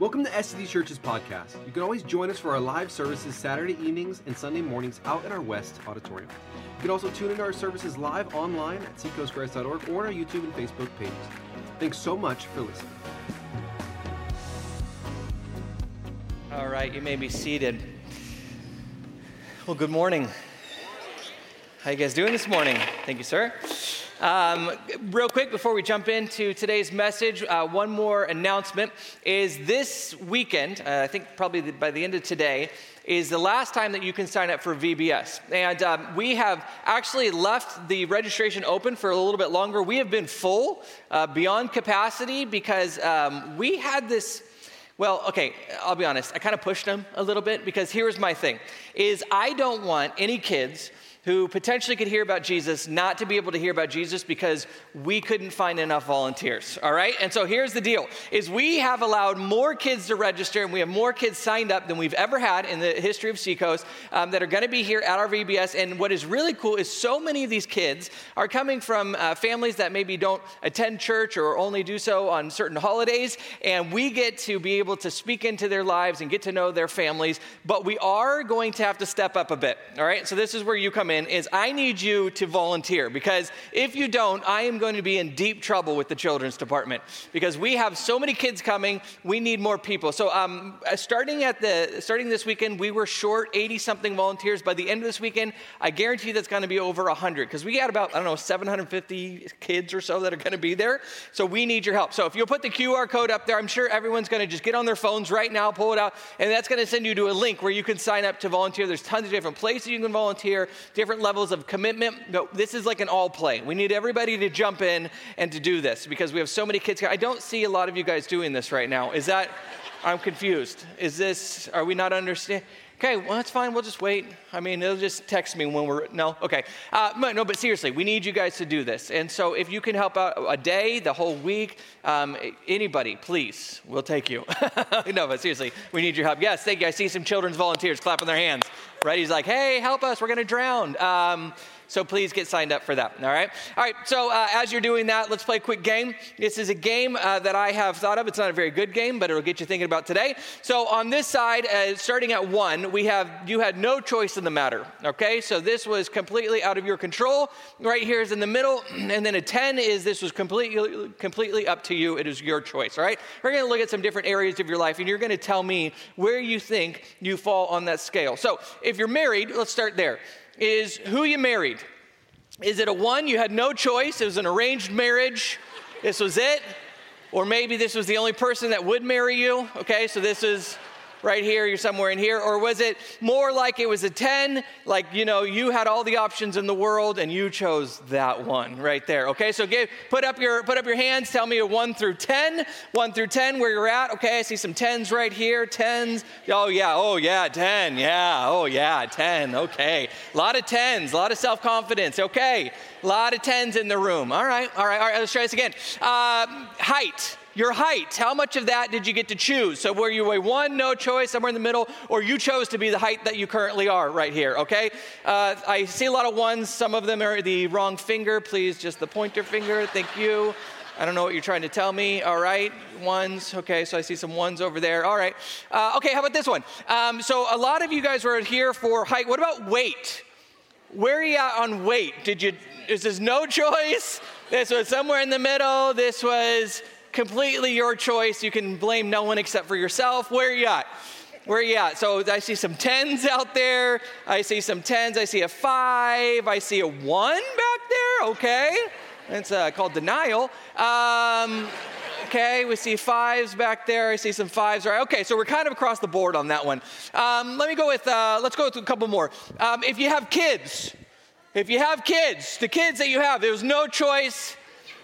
Welcome to SCG Church's podcast. You can always join us for our live services Saturday evenings and Sunday mornings out in our West Auditorium. You can also tune into our services live online at seacoastgrace.org or on our YouTube and Facebook pages. Thanks so much for listening. All right, you may be seated. Well, good morning. How you guys doing this morning? Thank you, sir. Um, real quick before we jump into today's message, uh, one more announcement is this weekend, uh, I think probably the, by the end of today, is the last time that you can sign up for VBS. And um, we have actually left the registration open for a little bit longer. We have been full uh, beyond capacity because um, we had this. Well, okay, I'll be honest. I kind of pushed them a little bit because here's my thing is I don't want any kids who potentially could hear about Jesus not to be able to hear about Jesus because we couldn't find enough volunteers all right? And so here's the deal is we have allowed more kids to register and we have more kids signed up than we've ever had in the history of seacoast um, that are going to be here at our vbs and what is really cool is so many of these kids are coming from uh, families that maybe don't attend church or only do so on certain holidays. And we get to be able to speak into their lives and get to know their families but we are going to have to step up a bit all right? So this is where you come in is I need you to volunteer because if you don't, I am going to be in deep trouble with the children's department because we have so many kids coming. We need more people. So um, uh, starting at the starting this weekend, we were short 80 something volunteers. By the end of this weekend, I guarantee that's going to be over 100 because we got about I don't know 750 kids or so that are going to be there. So we need your help. So if you'll put the QR code up there, I'm sure everyone's going to just get on their phones right now, pull it out, and that's going to send you to a link where you can sign up to volunteer. There's tons of different places you can volunteer, different levels of commitment. No, this is like an all play. We need everybody to jump in and to do this because we have so many kids. I don't see a lot of you guys doing this right now. Is that, I'm confused. Is this, are we not understanding? Okay, well, that's fine. We'll just wait. I mean, they'll just text me when we're, no? Okay. Uh, no, but seriously, we need you guys to do this. And so if you can help out a day, the whole week, um, anybody, please, we'll take you. no, but seriously, we need your help. Yes, thank you. I see some children's volunteers clapping their hands, right? He's like, hey, help us. We're going to drown. Um, so please get signed up for that. All right. All right. So uh, as you're doing that, let's play a quick game. This is a game uh, that I have thought of. It's not a very good game, but it'll get you thinking about today. So on this side, uh, starting at one, we have you had no choice in the matter. Okay. So this was completely out of your control. Right here is in the middle, and then a ten is this was completely completely up to you. It is your choice. All right. We're going to look at some different areas of your life, and you're going to tell me where you think you fall on that scale. So if you're married, let's start there is who you married. Is it a one, you had no choice, it was an arranged marriage, this was it? Or maybe this was the only person that would marry you, okay? So this is right here, you're somewhere in here? Or was it more like it was a 10, like, you know, you had all the options in the world and you chose that one right there? Okay, so give, put, up your, put up your hands, tell me a 1 through 10, 1 through 10 where you're at. Okay, I see some 10s right here, 10s. Oh, yeah, oh, yeah, 10, yeah, oh, yeah, 10, okay. A lot of 10s, a lot of self confidence, okay. A lot of 10s in the room. All right, all right, all right, let's try this again. Uh, height. Your height, how much of that did you get to choose? So, were you a one, no choice, somewhere in the middle, or you chose to be the height that you currently are right here, okay? Uh, I see a lot of ones. Some of them are the wrong finger. Please, just the pointer finger. Thank you. I don't know what you're trying to tell me. All right, ones. Okay, so I see some ones over there. All right. Uh, okay, how about this one? Um, so, a lot of you guys were here for height. What about weight? Where are you at on weight? Did you, is this no choice? This was somewhere in the middle. This was completely your choice. You can blame no one except for yourself. Where are you at? Where are you at? So I see some tens out there. I see some tens. I see a five. I see a one back there. Okay. It's uh, called denial. Um, okay, we see fives back there. I see some fives. All right. Okay, so we're kind of across the board on that one. Um, let me go with, uh, let's go with a couple more. Um, if you have kids, if you have kids, the kids that you have, there was no choice.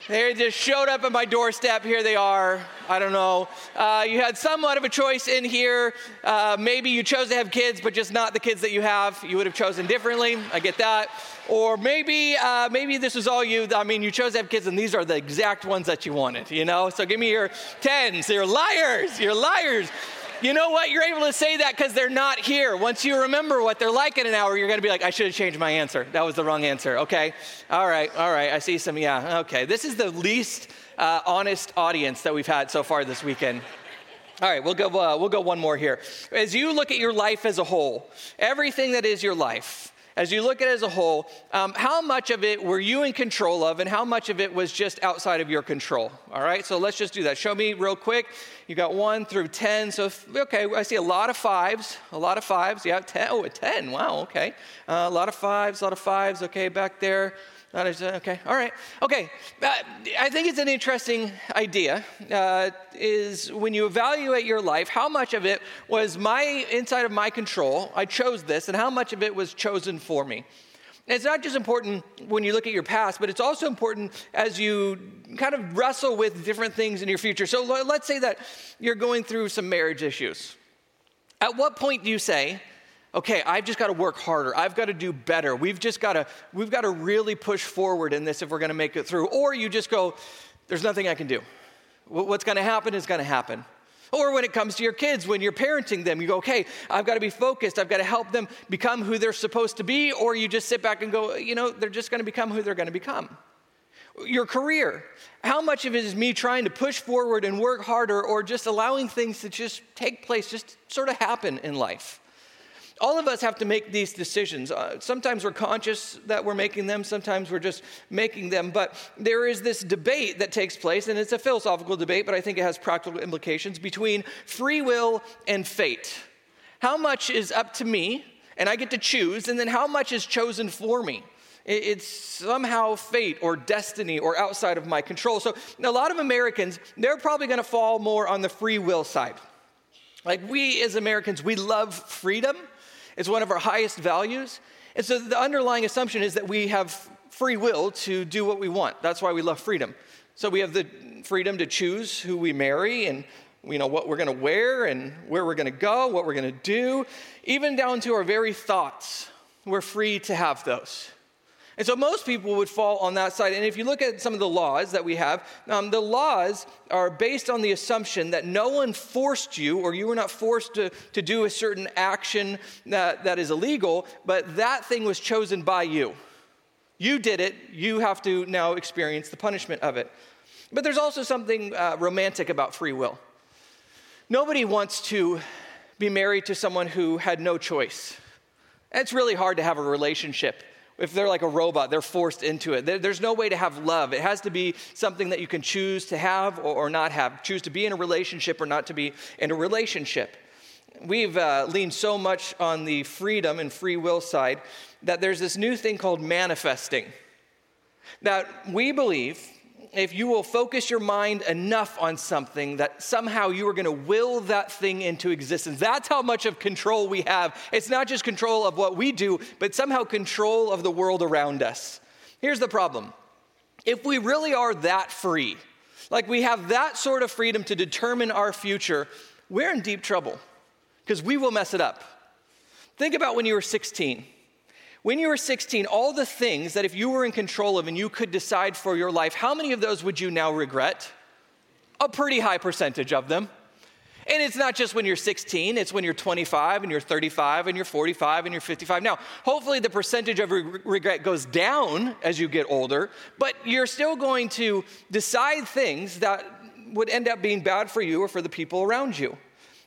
They just showed up at my doorstep. Here they are. I don't know. Uh, you had somewhat of a choice in here. Uh, maybe you chose to have kids, but just not the kids that you have. You would have chosen differently. I get that. Or maybe, uh, maybe this was all you. I mean, you chose to have kids, and these are the exact ones that you wanted. You know. So give me your tens. You're liars. You're liars. You know what? You're able to say that because they're not here. Once you remember what they're like in an hour, you're going to be like, I should have changed my answer. That was the wrong answer. Okay. All right. All right. I see some. Yeah. Okay. This is the least uh, honest audience that we've had so far this weekend. All right, we'll go, uh, we'll go one more here. As you look at your life as a whole, everything that is your life, as you look at it as a whole, um, how much of it were you in control of and how much of it was just outside of your control? All right, so let's just do that. Show me real quick. You got one through 10. So, okay, I see a lot of fives, a lot of fives. Yeah, 10. Oh, a 10. Wow, okay. Uh, a lot of fives, a lot of fives. Okay, back there. That is, okay, all right. Okay, uh, I think it's an interesting idea. Uh, is when you evaluate your life, how much of it was my inside of my control? I chose this, and how much of it was chosen for me? And it's not just important when you look at your past, but it's also important as you kind of wrestle with different things in your future. So let's say that you're going through some marriage issues. At what point do you say, okay, I've just got to work harder. I've got to do better. We've just got to, we've got to really push forward in this if we're going to make it through. Or you just go, there's nothing I can do. What's going to happen is going to happen. Or when it comes to your kids, when you're parenting them, you go, okay, I've got to be focused. I've got to help them become who they're supposed to be. Or you just sit back and go, you know, they're just going to become who they're going to become. Your career, how much of it is me trying to push forward and work harder or just allowing things to just take place, just sort of happen in life? All of us have to make these decisions. Uh, sometimes we're conscious that we're making them, sometimes we're just making them. But there is this debate that takes place, and it's a philosophical debate, but I think it has practical implications between free will and fate. How much is up to me, and I get to choose, and then how much is chosen for me? It's somehow fate or destiny or outside of my control. So, a lot of Americans, they're probably going to fall more on the free will side. Like we as Americans, we love freedom it's one of our highest values. And so the underlying assumption is that we have free will to do what we want. That's why we love freedom. So we have the freedom to choose who we marry and you know what we're going to wear and where we're going to go, what we're going to do, even down to our very thoughts. We're free to have those. And so most people would fall on that side. And if you look at some of the laws that we have, um, the laws are based on the assumption that no one forced you or you were not forced to, to do a certain action that, that is illegal, but that thing was chosen by you. You did it, you have to now experience the punishment of it. But there's also something uh, romantic about free will. Nobody wants to be married to someone who had no choice. It's really hard to have a relationship if they're like a robot, they're forced into it. There's no way to have love. It has to be something that you can choose to have or not have, choose to be in a relationship or not to be in a relationship. We've uh, leaned so much on the freedom and free will side that there's this new thing called manifesting. That we believe if you will focus your mind enough on something that somehow you are going to will that thing into existence. That's how much of control we have. It's not just control of what we do, but somehow control of the world around us. Here's the problem if we really are that free, like we have that sort of freedom to determine our future, we're in deep trouble because we will mess it up. Think about when you were 16. When you were 16, all the things that if you were in control of and you could decide for your life, how many of those would you now regret? A pretty high percentage of them. And it's not just when you're 16, it's when you're 25 and you're 35 and you're 45 and you're 55. Now, hopefully the percentage of regret goes down as you get older, but you're still going to decide things that would end up being bad for you or for the people around you.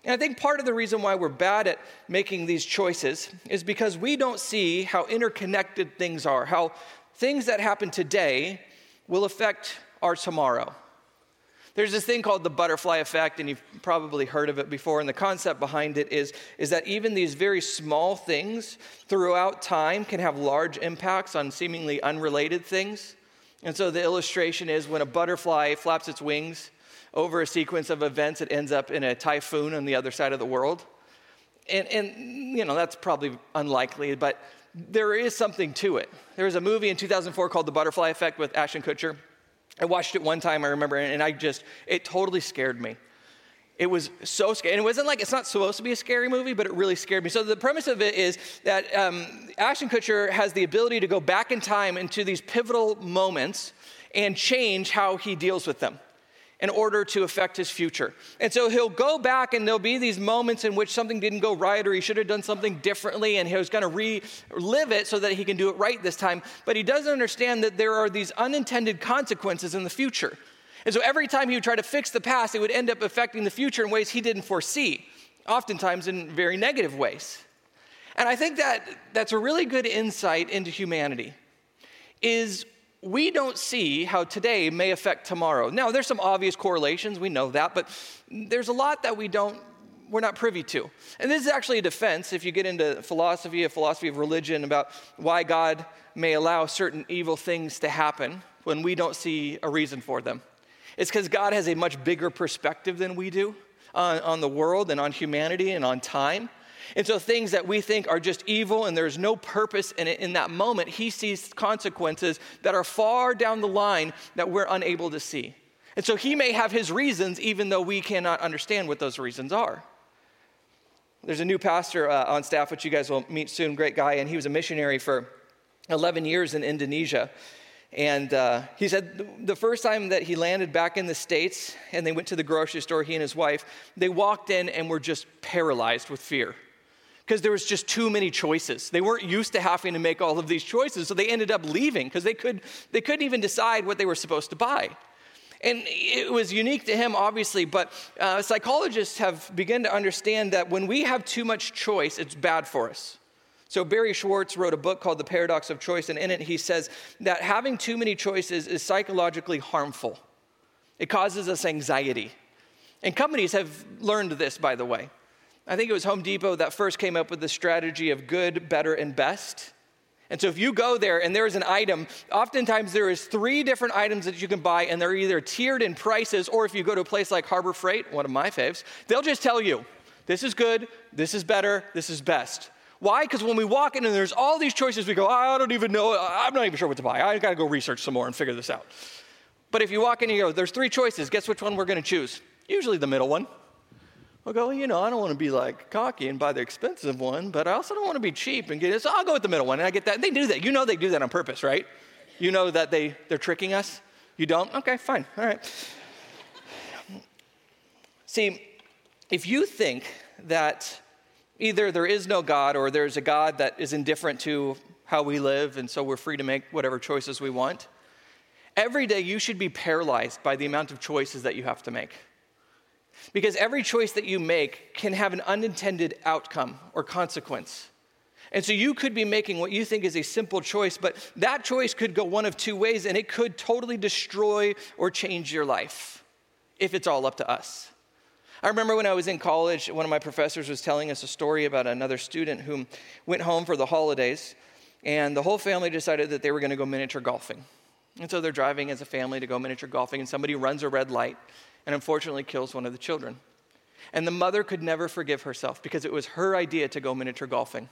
And I think part of the reason why we're bad at making these choices is because we don't see how interconnected things are, how things that happen today will affect our tomorrow. There's this thing called the butterfly effect, and you've probably heard of it before. And the concept behind it is, is that even these very small things throughout time can have large impacts on seemingly unrelated things. And so the illustration is when a butterfly flaps its wings, over a sequence of events, it ends up in a typhoon on the other side of the world. And, and you know, that's probably unlikely, but there is something to it. There was a movie in 2004 called The Butterfly Effect with Ashton Kutcher. I watched it one time, I remember, and I just, it totally scared me. It was so scary. And it wasn't like, it's not supposed to be a scary movie, but it really scared me. So the premise of it is that um, Ashton Kutcher has the ability to go back in time into these pivotal moments and change how he deals with them in order to affect his future. And so he'll go back, and there'll be these moments in which something didn't go right, or he should have done something differently, and he was going to relive it so that he can do it right this time. But he doesn't understand that there are these unintended consequences in the future. And so every time he would try to fix the past, it would end up affecting the future in ways he didn't foresee, oftentimes in very negative ways. And I think that that's a really good insight into humanity is we don't see how today may affect tomorrow. Now, there's some obvious correlations, we know that, but there's a lot that we don't we're not privy to. And this is actually a defense if you get into philosophy, a philosophy of religion about why God may allow certain evil things to happen when we don't see a reason for them. It's because God has a much bigger perspective than we do on, on the world and on humanity and on time. And so, things that we think are just evil and there's no purpose in it in that moment, he sees consequences that are far down the line that we're unable to see. And so, he may have his reasons, even though we cannot understand what those reasons are. There's a new pastor uh, on staff, which you guys will meet soon, great guy, and he was a missionary for 11 years in Indonesia. And uh, he said the first time that he landed back in the States and they went to the grocery store, he and his wife, they walked in and were just paralyzed with fear because there was just too many choices. They weren't used to having to make all of these choices, so they ended up leaving because they, could, they couldn't even decide what they were supposed to buy. And it was unique to him, obviously, but uh, psychologists have begun to understand that when we have too much choice, it's bad for us. So, Barry Schwartz wrote a book called The Paradox of Choice, and in it he says that having too many choices is psychologically harmful. It causes us anxiety. And companies have learned this, by the way. I think it was Home Depot that first came up with the strategy of good, better, and best. And so if you go there and there is an item, oftentimes there is three different items that you can buy and they're either tiered in prices or if you go to a place like Harbor Freight, one of my faves, they'll just tell you, this is good, this is better, this is best. Why? Because when we walk in and there's all these choices, we go, I don't even know, I'm not even sure what to buy. I gotta go research some more and figure this out. But if you walk in and you go, there's three choices, guess which one we're gonna choose? Usually the middle one. I'll go, well, you know, I don't want to be like cocky and buy the expensive one, but I also don't want to be cheap and get it. So I'll go with the middle one and I get that. And They do that. You know they do that on purpose, right? You know that they, they're tricking us? You don't? Okay, fine. All right. See, if you think that either there is no God or there's a God that is indifferent to how we live and so we're free to make whatever choices we want, every day you should be paralyzed by the amount of choices that you have to make. Because every choice that you make can have an unintended outcome or consequence. And so you could be making what you think is a simple choice, but that choice could go one of two ways, and it could totally destroy or change your life if it's all up to us. I remember when I was in college, one of my professors was telling us a story about another student who went home for the holidays, and the whole family decided that they were going to go miniature golfing. And so they're driving as a family to go miniature golfing, and somebody runs a red light and unfortunately kills one of the children. And the mother could never forgive herself because it was her idea to go miniature golfing.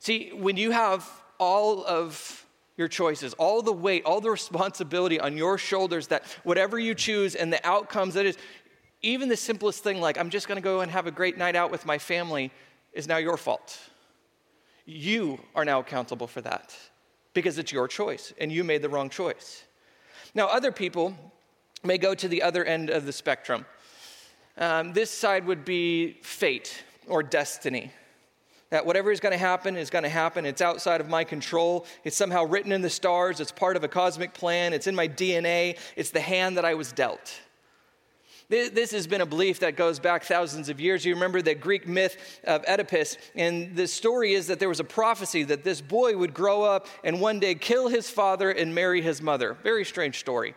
See, when you have all of your choices, all the weight, all the responsibility on your shoulders that whatever you choose and the outcomes that is, even the simplest thing like, I'm just gonna go and have a great night out with my family, is now your fault. You are now accountable for that because it's your choice and you made the wrong choice. Now, other people may go to the other end of the spectrum. Um, this side would be fate or destiny. That whatever is going to happen is going to happen. It's outside of my control. It's somehow written in the stars. It's part of a cosmic plan. It's in my DNA. It's the hand that I was dealt. This has been a belief that goes back thousands of years. You remember the Greek myth of Oedipus, and the story is that there was a prophecy that this boy would grow up and one day kill his father and marry his mother. Very strange story.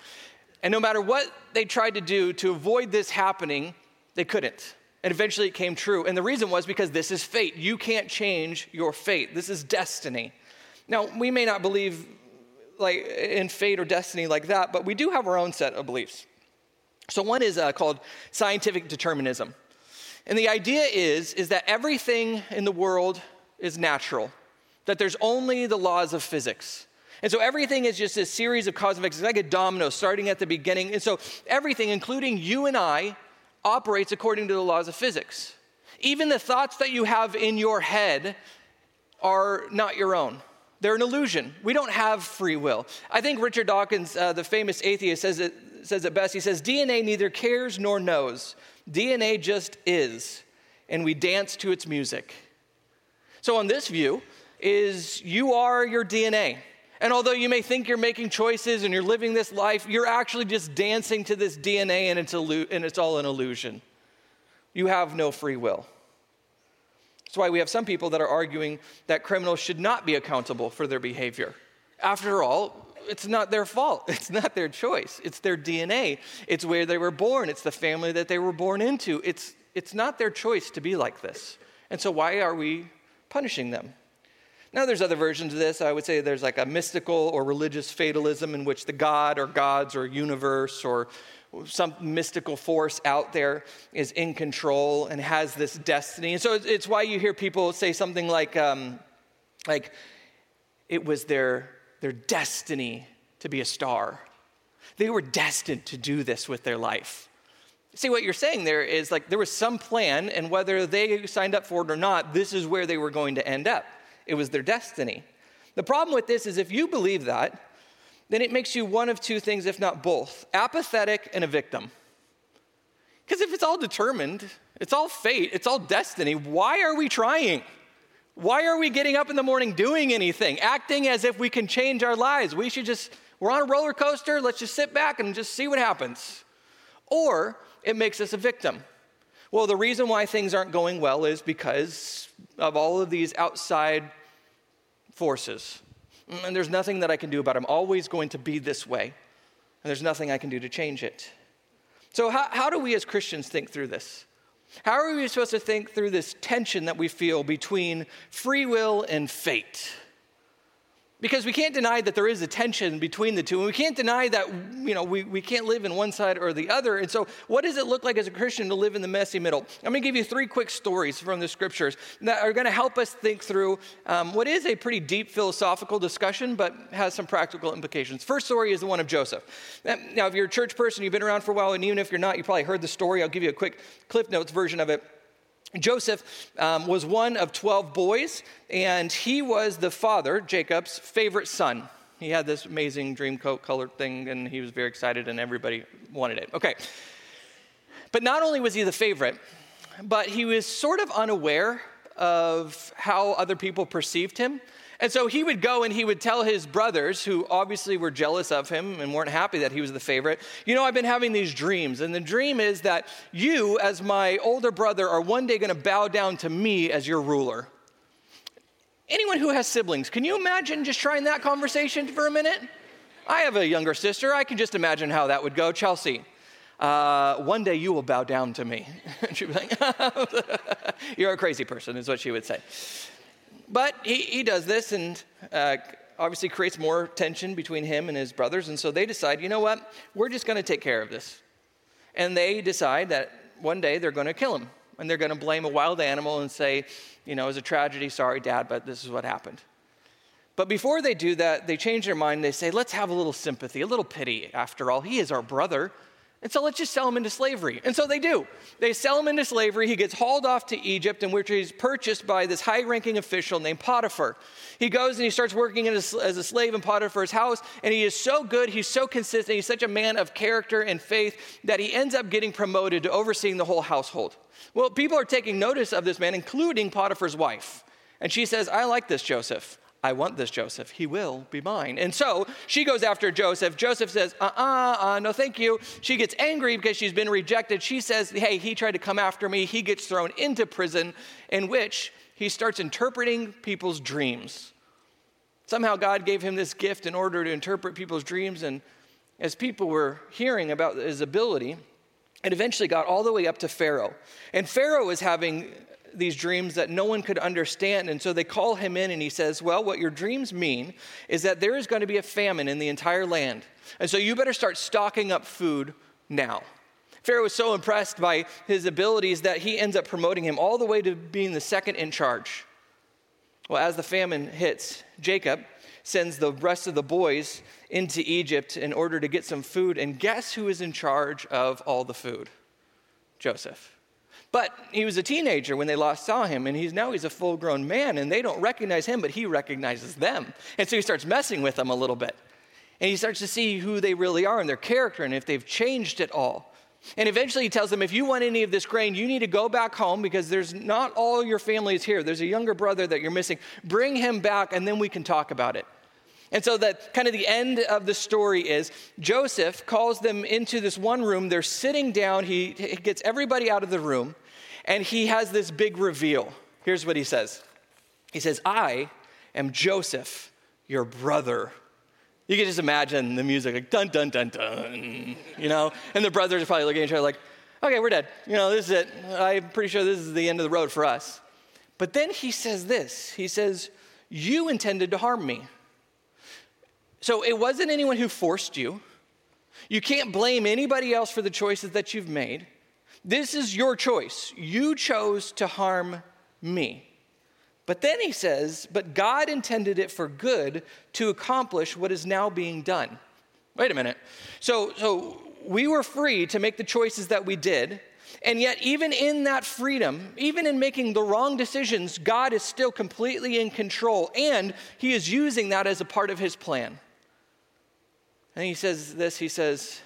And no matter what they tried to do to avoid this happening, they couldn't. And eventually it came true. And the reason was because this is fate. You can't change your fate. This is destiny. Now, we may not believe like in fate or destiny like that, but we do have our own set of beliefs. So one is uh, called scientific determinism. And the idea is is that everything in the world is natural. That there's only the laws of physics. And so everything is just a series of cause and effects. It's like a domino starting at the beginning. And so everything, including you and I, operates according to the laws of physics. Even the thoughts that you have in your head are not your own. They're an illusion. We don't have free will. I think Richard Dawkins, uh, the famous atheist, says it, says it best. He says, DNA neither cares nor knows. DNA just is, and we dance to its music. So, on this view, is you are your DNA. And although you may think you're making choices and you're living this life, you're actually just dancing to this DNA and it's, and it's all an illusion. You have no free will. That's why we have some people that are arguing that criminals should not be accountable for their behavior. After all, it's not their fault. It's not their choice. It's their DNA. It's where they were born. It's the family that they were born into. It's, it's not their choice to be like this. And so, why are we punishing them? Now, there's other versions of this. I would say there's like a mystical or religious fatalism in which the God or gods or universe or some mystical force out there is in control and has this destiny. And so it's why you hear people say something like, um, like it was their, their destiny to be a star. They were destined to do this with their life. See, what you're saying there is like there was some plan, and whether they signed up for it or not, this is where they were going to end up. It was their destiny. The problem with this is if you believe that, then it makes you one of two things, if not both apathetic and a victim. Because if it's all determined, it's all fate, it's all destiny, why are we trying? Why are we getting up in the morning doing anything, acting as if we can change our lives? We should just, we're on a roller coaster, let's just sit back and just see what happens. Or it makes us a victim. Well, the reason why things aren't going well is because of all of these outside forces. Mm, and there's nothing that I can do about it. I'm always going to be this way, and there's nothing I can do to change it. So, how, how do we as Christians think through this? How are we supposed to think through this tension that we feel between free will and fate? Because we can't deny that there is a tension between the two, and we can't deny that you know we, we can't live in one side or the other. And so, what does it look like as a Christian to live in the messy middle? I'm going to give you three quick stories from the scriptures that are going to help us think through um, what is a pretty deep philosophical discussion, but has some practical implications. First story is the one of Joseph. Now, if you're a church person, you've been around for a while, and even if you're not, you probably heard the story. I'll give you a quick Cliff Notes version of it. Joseph um, was one of 12 boys, and he was the father, Jacob's favorite son. He had this amazing dream coat colored thing, and he was very excited, and everybody wanted it. Okay. But not only was he the favorite, but he was sort of unaware of how other people perceived him. And so he would go and he would tell his brothers, who obviously were jealous of him and weren't happy that he was the favorite, you know, I've been having these dreams. And the dream is that you, as my older brother, are one day going to bow down to me as your ruler. Anyone who has siblings, can you imagine just trying that conversation for a minute? I have a younger sister. I can just imagine how that would go. Chelsea, uh, one day you will bow down to me. and she'd be like, You're a crazy person, is what she would say. But he, he does this and uh, obviously creates more tension between him and his brothers. And so they decide, you know what? We're just going to take care of this. And they decide that one day they're going to kill him. And they're going to blame a wild animal and say, you know, it was a tragedy. Sorry, Dad, but this is what happened. But before they do that, they change their mind. They say, let's have a little sympathy, a little pity. After all, he is our brother. And so let's just sell him into slavery. And so they do. They sell him into slavery. He gets hauled off to Egypt, in which he's purchased by this high ranking official named Potiphar. He goes and he starts working as a slave in Potiphar's house, and he is so good, he's so consistent, he's such a man of character and faith that he ends up getting promoted to overseeing the whole household. Well, people are taking notice of this man, including Potiphar's wife. And she says, I like this Joseph. I want this Joseph. He will be mine. And so she goes after Joseph. Joseph says, uh uh, uh, no, thank you. She gets angry because she's been rejected. She says, hey, he tried to come after me. He gets thrown into prison, in which he starts interpreting people's dreams. Somehow God gave him this gift in order to interpret people's dreams. And as people were hearing about his ability, it eventually got all the way up to Pharaoh. And Pharaoh is having these dreams that no one could understand. And so they call him in and he says, Well, what your dreams mean is that there is going to be a famine in the entire land. And so you better start stocking up food now. Pharaoh was so impressed by his abilities that he ends up promoting him all the way to being the second in charge. Well, as the famine hits, Jacob sends the rest of the boys into Egypt in order to get some food. And guess who is in charge of all the food? Joseph. But he was a teenager when they last saw him, and he's now he's a full grown man, and they don't recognize him, but he recognizes them. And so he starts messing with them a little bit. And he starts to see who they really are and their character and if they've changed at all. And eventually he tells them, if you want any of this grain, you need to go back home because there's not all your family is here. There's a younger brother that you're missing. Bring him back, and then we can talk about it. And so that kind of the end of the story is Joseph calls them into this one room. They're sitting down. He, he gets everybody out of the room, and he has this big reveal. Here's what he says. He says, "I am Joseph, your brother." You can just imagine the music like dun dun dun dun, you know, and the brothers are probably looking at each other like, "Okay, we're dead. You know, this is it. I'm pretty sure this is the end of the road for us." But then he says this. He says, "You intended to harm me." So it wasn't anyone who forced you. You can't blame anybody else for the choices that you've made. This is your choice. You chose to harm me. But then he says, But God intended it for good to accomplish what is now being done. Wait a minute. So, so we were free to make the choices that we did. And yet, even in that freedom, even in making the wrong decisions, God is still completely in control. And he is using that as a part of his plan. And he says this he says,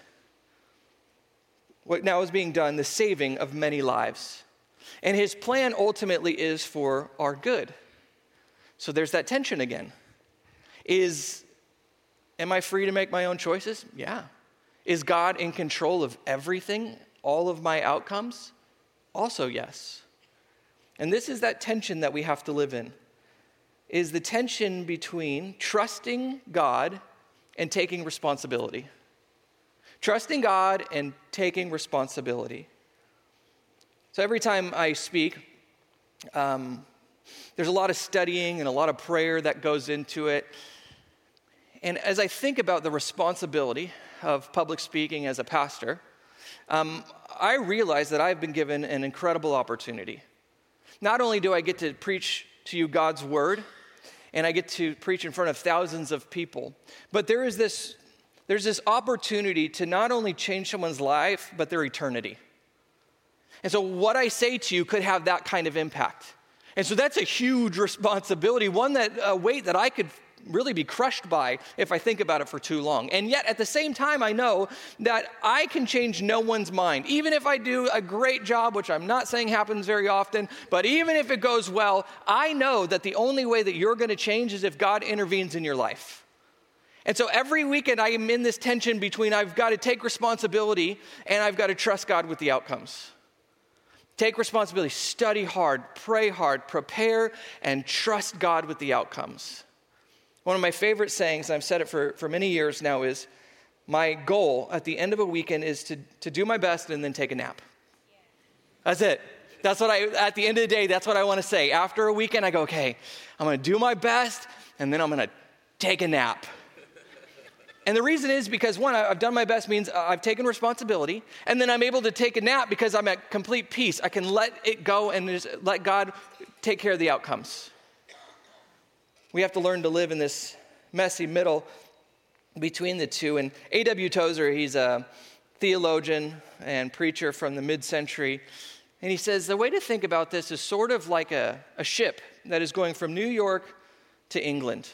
What now is being done, the saving of many lives. And his plan ultimately is for our good. So there's that tension again. Is, am I free to make my own choices? Yeah. Is God in control of everything, all of my outcomes? Also, yes. And this is that tension that we have to live in. Is the tension between trusting God and taking responsibility. Trusting God and taking responsibility. So every time I speak, um, there's a lot of studying and a lot of prayer that goes into it. And as I think about the responsibility of public speaking as a pastor, um, I realize that I've been given an incredible opportunity. Not only do I get to preach to you God's word, and I get to preach in front of thousands of people. But there is this, there's this opportunity to not only change someone's life, but their eternity. And so, what I say to you could have that kind of impact. And so, that's a huge responsibility, one that a weight that I could really be crushed by if I think about it for too long. And yet, at the same time, I know that I can change no one's mind. Even if I do a great job, which I'm not saying happens very often, but even if it goes well, I know that the only way that you're going to change is if God intervenes in your life. And so every weekend, I am in this tension between I've got to take responsibility and I've got to trust God with the outcomes. Take responsibility, study hard, pray hard, prepare, and trust God with the outcomes. One of my favorite sayings, and I've said it for, for many years now, is my goal at the end of a weekend is to, to do my best and then take a nap. That's it. That's what I, at the end of the day, that's what I want to say. After a weekend, I go, okay, I'm going to do my best and then I'm going to take a nap. And the reason is because one, I've done my best means uh, I've taken responsibility, and then I'm able to take a nap because I'm at complete peace. I can let it go and just let God take care of the outcomes. We have to learn to live in this messy middle between the two. And A.W. Tozer, he's a theologian and preacher from the mid century. And he says the way to think about this is sort of like a, a ship that is going from New York to England.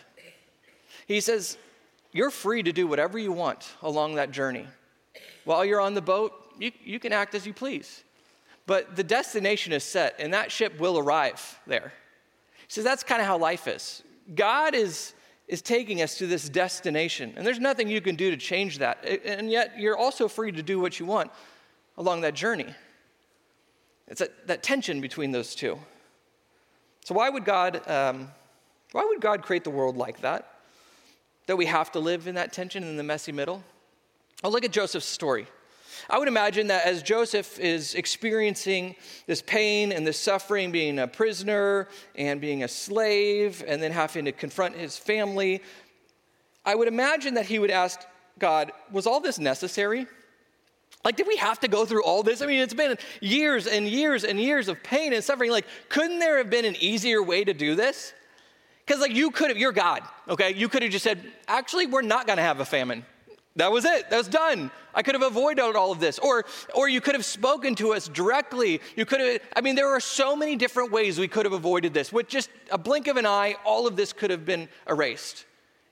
He says, You're free to do whatever you want along that journey. While you're on the boat, you, you can act as you please. But the destination is set, and that ship will arrive there. He says that's kind of how life is. God is, is taking us to this destination, and there's nothing you can do to change that. And yet, you're also free to do what you want along that journey. It's that, that tension between those two. So, why would God, um, why would God create the world like that? That we have to live in that tension in the messy middle? Well, look at Joseph's story. I would imagine that as Joseph is experiencing this pain and this suffering, being a prisoner and being a slave, and then having to confront his family, I would imagine that he would ask God, Was all this necessary? Like, did we have to go through all this? I mean, it's been years and years and years of pain and suffering. Like, couldn't there have been an easier way to do this? Because, like, you could have, you're God, okay? You could have just said, actually, we're not gonna have a famine. That was it. That was done. I could have avoided all of this. Or, or you could have spoken to us directly. You could have, I mean, there are so many different ways we could have avoided this. With just a blink of an eye, all of this could have been erased.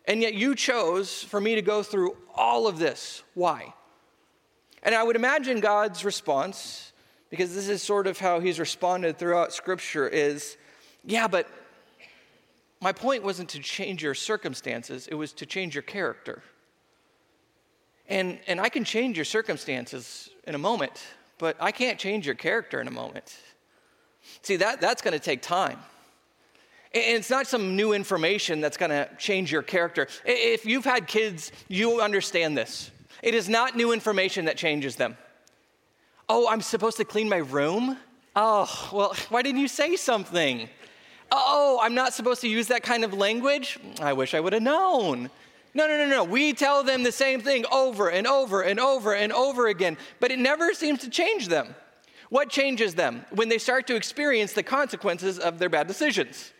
And yet you chose for me to go through all of this. Why? And I would imagine God's response, because this is sort of how he's responded throughout Scripture, is yeah, but my point wasn't to change your circumstances, it was to change your character. And, and I can change your circumstances in a moment, but I can't change your character in a moment. See, that, that's going to take time. And it's not some new information that's going to change your character. If you've had kids, you understand this. It is not new information that changes them. Oh, I'm supposed to clean my room? Oh, well, why didn't you say something? Oh, I'm not supposed to use that kind of language? I wish I would have known. No, no, no, no. We tell them the same thing over and over and over and over again, but it never seems to change them. What changes them? When they start to experience the consequences of their bad decisions.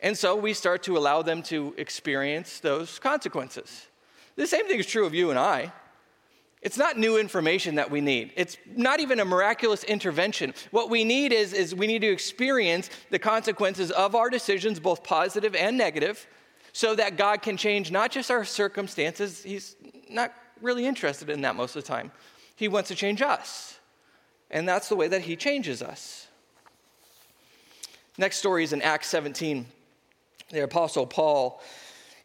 And so we start to allow them to experience those consequences. The same thing is true of you and I. It's not new information that we need. It's not even a miraculous intervention. What we need is, is we need to experience the consequences of our decisions, both positive and negative, so that God can change not just our circumstances. He's not really interested in that most of the time. He wants to change us. And that's the way that He changes us. Next story is in Acts 17. The Apostle Paul,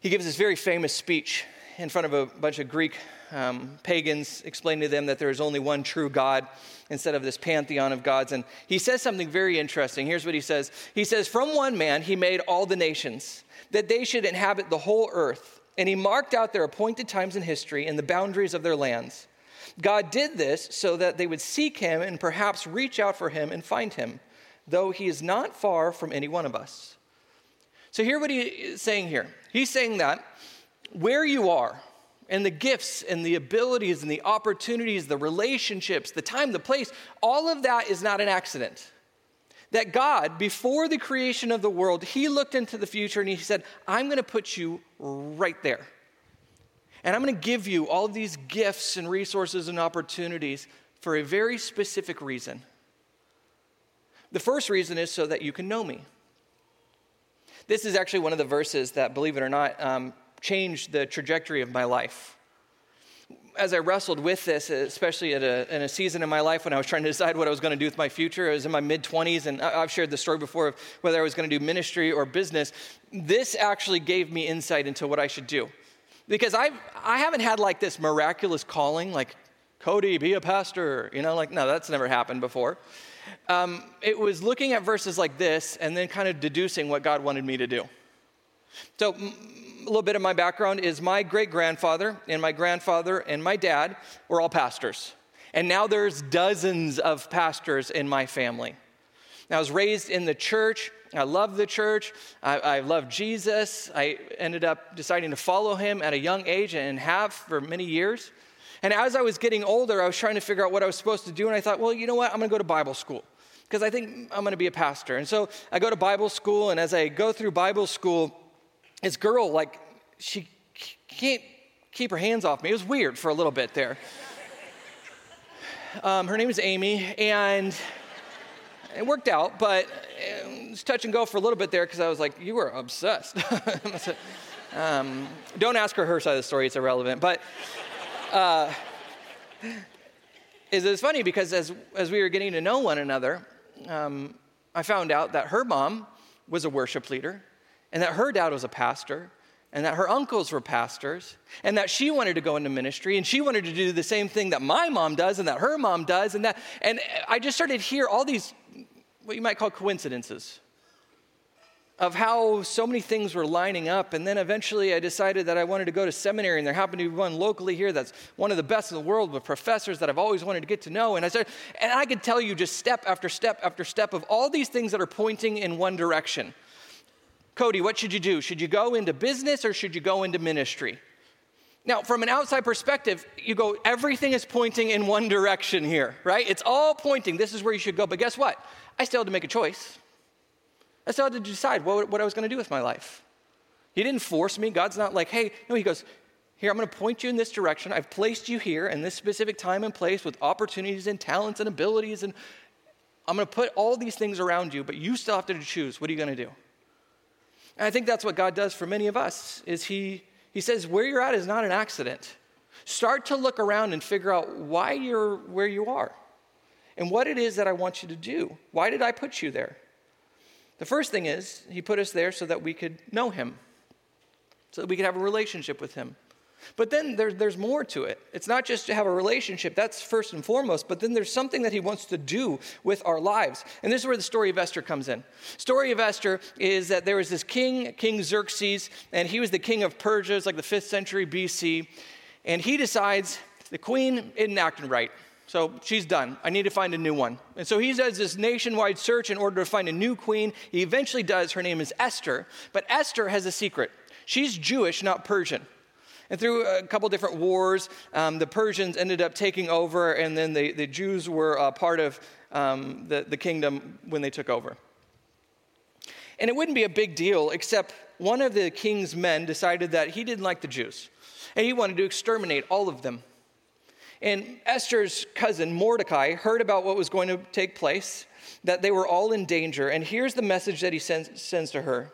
he gives this very famous speech in front of a bunch of Greek um, pagans, explaining to them that there is only one true God instead of this pantheon of gods. And he says something very interesting. Here's what he says He says, From one man he made all the nations, that they should inhabit the whole earth. And he marked out their appointed times in history and the boundaries of their lands. God did this so that they would seek him and perhaps reach out for him and find him, though he is not far from any one of us. So, hear what he is saying here. He's saying that where you are, and the gifts and the abilities and the opportunities, the relationships, the time, the place, all of that is not an accident. That God, before the creation of the world, He looked into the future and He said, I'm going to put you right there. And I'm going to give you all of these gifts and resources and opportunities for a very specific reason. The first reason is so that you can know me. This is actually one of the verses that, believe it or not, um, changed the trajectory of my life. As I wrestled with this, especially at a, in a season in my life when I was trying to decide what I was going to do with my future, I was in my mid 20s, and I've shared the story before of whether I was going to do ministry or business. This actually gave me insight into what I should do. Because I've, I haven't had like this miraculous calling, like, Cody, be a pastor. You know, like, no, that's never happened before. Um, it was looking at verses like this and then kind of deducing what God wanted me to do. So, a little bit of my background is my great grandfather and my grandfather and my dad were all pastors. And now there's dozens of pastors in my family. I was raised in the church. I love the church. I, I love Jesus. I ended up deciding to follow him at a young age and have for many years. And as I was getting older, I was trying to figure out what I was supposed to do. And I thought, well, you know what? I'm going to go to Bible school because I think I'm going to be a pastor. And so I go to Bible school. And as I go through Bible school, this girl, like, she can't keep her hands off me. It was weird for a little bit there. Um, her name is Amy, and it worked out, but it was touch and go for a little bit there because I was like, you were obsessed. um, don't ask her her side of the story, it's irrelevant. But uh, it's funny because as, as we were getting to know one another, um, I found out that her mom was a worship leader and that her dad was a pastor, and that her uncles were pastors, and that she wanted to go into ministry, and she wanted to do the same thing that my mom does, and that her mom does, and that, and I just started to hear all these, what you might call coincidences, of how so many things were lining up. And then eventually I decided that I wanted to go to seminary, and there happened to be one locally here that's one of the best in the world with professors that I've always wanted to get to know. And I started, and I could tell you just step after step after step of all these things that are pointing in one direction. Cody, what should you do? Should you go into business or should you go into ministry? Now, from an outside perspective, you go, everything is pointing in one direction here, right? It's all pointing, this is where you should go. But guess what? I still had to make a choice. I still had to decide what, what I was going to do with my life. He didn't force me. God's not like, hey, no, He goes, here, I'm going to point you in this direction. I've placed you here in this specific time and place with opportunities and talents and abilities. And I'm going to put all these things around you, but you still have to choose. What are you going to do? And I think that's what God does for many of us is he, he says where you're at is not an accident. Start to look around and figure out why you're where you are and what it is that I want you to do. Why did I put you there? The first thing is, he put us there so that we could know him, so that we could have a relationship with him. But then there, there's more to it. It's not just to have a relationship, that's first and foremost, but then there's something that he wants to do with our lives. And this is where the story of Esther comes in. Story of Esther is that there was this king, King Xerxes, and he was the king of Persia, it's like the 5th century BC, and he decides the queen isn't acting right. So she's done. I need to find a new one. And so he does this nationwide search in order to find a new queen. He eventually does. Her name is Esther. But Esther has a secret. She's Jewish, not Persian. And through a couple different wars, um, the Persians ended up taking over, and then the, the Jews were uh, part of um, the, the kingdom when they took over. And it wouldn't be a big deal, except one of the king's men decided that he didn't like the Jews, and he wanted to exterminate all of them. And Esther's cousin, Mordecai, heard about what was going to take place, that they were all in danger. And here's the message that he sends, sends to her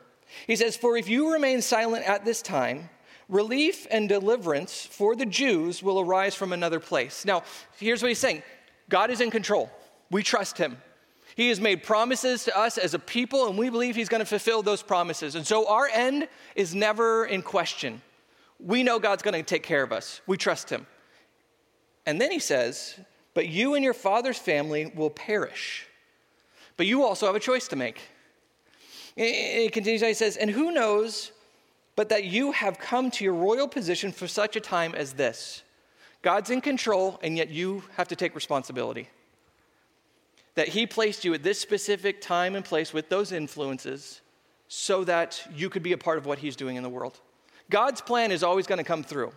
He says, For if you remain silent at this time, relief and deliverance for the Jews will arise from another place. Now, here's what he's saying God is in control. We trust him. He has made promises to us as a people, and we believe he's going to fulfill those promises. And so our end is never in question. We know God's going to take care of us. We trust him. And then he says, But you and your father's family will perish. But you also have a choice to make. He continues, he says, And who knows but that you have come to your royal position for such a time as this. God's in control, and yet you have to take responsibility. That He placed you at this specific time and place with those influences so that you could be a part of what He's doing in the world. God's plan is always going to come through.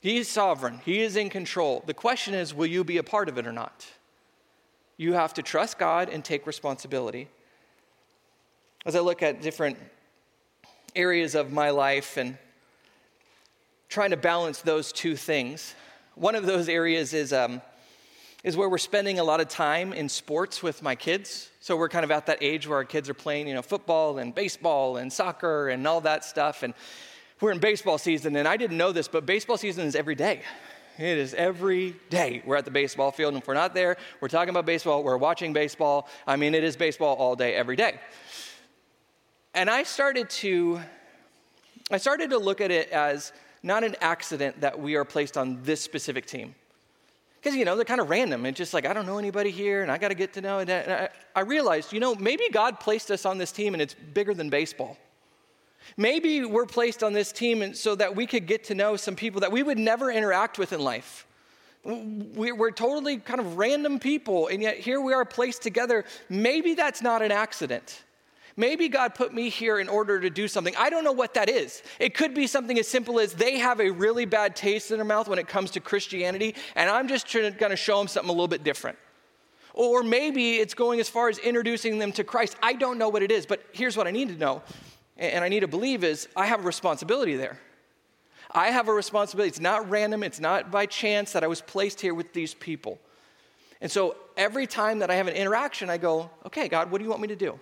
He's sovereign, He is in control. The question is, will you be a part of it or not? You have to trust God and take responsibility. As I look at different areas of my life and trying to balance those two things. One of those areas is, um, is where we're spending a lot of time in sports with my kids. So we're kind of at that age where our kids are playing, you know, football and baseball and soccer and all that stuff. And we're in baseball season, and I didn't know this, but baseball season is every day. It is every day we're at the baseball field, and if we're not there, we're talking about baseball, we're watching baseball. I mean, it is baseball all day, every day. And I started to I started to look at it as not an accident that we are placed on this specific team. Because, you know, they're kind of random. It's just like, I don't know anybody here and I got to get to know. And I, I realized, you know, maybe God placed us on this team and it's bigger than baseball. Maybe we're placed on this team and so that we could get to know some people that we would never interact with in life. We're totally kind of random people, and yet here we are placed together. Maybe that's not an accident. Maybe God put me here in order to do something. I don't know what that is. It could be something as simple as they have a really bad taste in their mouth when it comes to Christianity, and I'm just going to show them something a little bit different. Or maybe it's going as far as introducing them to Christ. I don't know what it is, but here's what I need to know and I need to believe is I have a responsibility there. I have a responsibility. It's not random, it's not by chance that I was placed here with these people. And so every time that I have an interaction, I go, okay, God, what do you want me to do?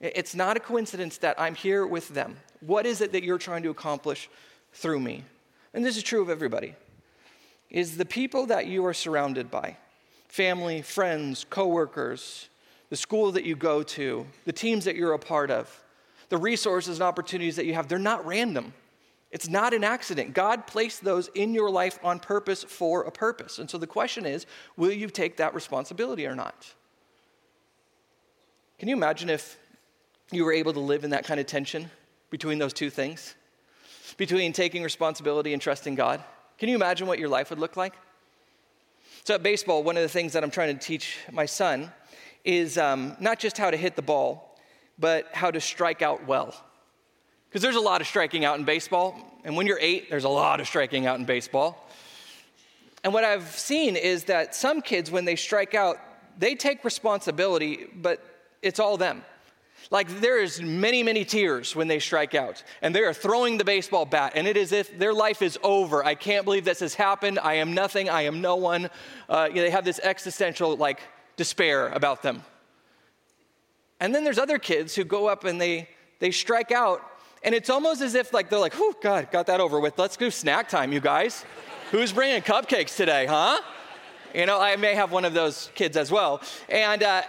It's not a coincidence that I'm here with them. What is it that you're trying to accomplish through me? And this is true of everybody. Is the people that you are surrounded by, family, friends, coworkers, the school that you go to, the teams that you're a part of, the resources and opportunities that you have, they're not random. It's not an accident. God placed those in your life on purpose for a purpose. And so the question is will you take that responsibility or not? Can you imagine if you were able to live in that kind of tension between those two things, between taking responsibility and trusting God. Can you imagine what your life would look like? So, at baseball, one of the things that I'm trying to teach my son is um, not just how to hit the ball, but how to strike out well. Because there's a lot of striking out in baseball, and when you're eight, there's a lot of striking out in baseball. And what I've seen is that some kids, when they strike out, they take responsibility, but it's all them. Like there is many, many tears when they strike out, and they are throwing the baseball bat, and it is if their life is over. I can't believe this has happened. I am nothing. I am no one. Uh, you know, they have this existential like despair about them. And then there's other kids who go up and they they strike out, and it's almost as if like they're like, "Oh God, got that over with. Let's do snack time, you guys. Who's bringing cupcakes today, huh?" You know, I may have one of those kids as well, and. Uh,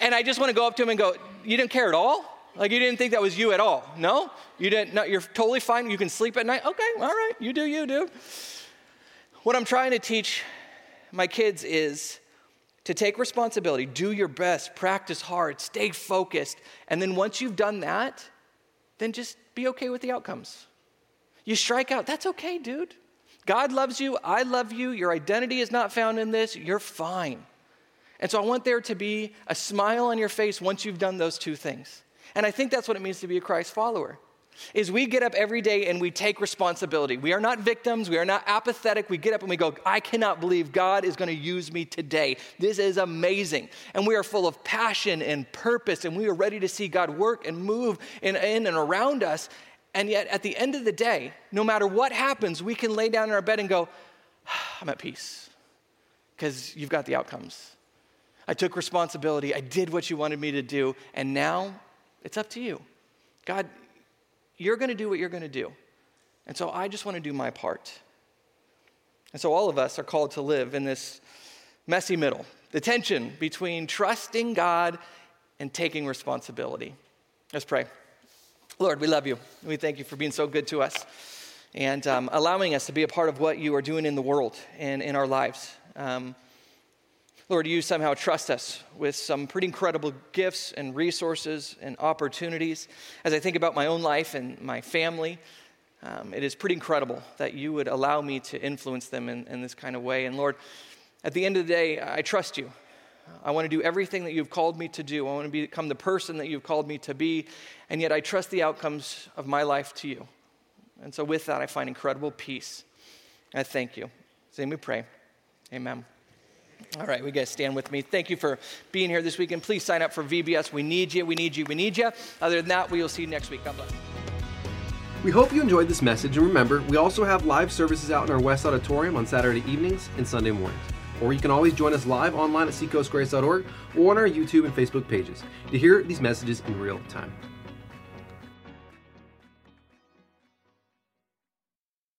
and I just want to go up to him and go, you didn't care at all? Like you didn't think that was you at all? No? You didn't, no, you're totally fine. You can sleep at night? Okay, all right, you do you, dude. What I'm trying to teach my kids is to take responsibility, do your best, practice hard, stay focused. And then once you've done that, then just be okay with the outcomes. You strike out, that's okay, dude. God loves you, I love you, your identity is not found in this, you're fine. And so I want there to be a smile on your face once you've done those two things. And I think that's what it means to be a Christ follower. Is we get up every day and we take responsibility. We are not victims, we are not apathetic. We get up and we go, I cannot believe God is going to use me today. This is amazing. And we are full of passion and purpose, and we are ready to see God work and move in, in and around us. And yet, at the end of the day, no matter what happens, we can lay down in our bed and go, ah, I'm at peace because you've got the outcomes. I took responsibility. I did what you wanted me to do. And now it's up to you. God, you're going to do what you're going to do. And so I just want to do my part. And so all of us are called to live in this messy middle the tension between trusting God and taking responsibility. Let's pray. Lord, we love you. We thank you for being so good to us and um, allowing us to be a part of what you are doing in the world and in our lives. Um, Lord, you somehow trust us with some pretty incredible gifts and resources and opportunities. As I think about my own life and my family, um, it is pretty incredible that you would allow me to influence them in, in this kind of way. And Lord, at the end of the day, I trust you. I want to do everything that you've called me to do. I want to become the person that you've called me to be. And yet I trust the outcomes of my life to you. And so with that, I find incredible peace. I thank you. Same we pray. Amen. All right, we guys stand with me. Thank you for being here this weekend. Please sign up for VBS. We need you, we need you, we need you. Other than that, we will see you next week. God bless. We hope you enjoyed this message, and remember, we also have live services out in our West Auditorium on Saturday evenings and Sunday mornings. Or you can always join us live online at seacoastgrace.org or on our YouTube and Facebook pages to hear these messages in real time.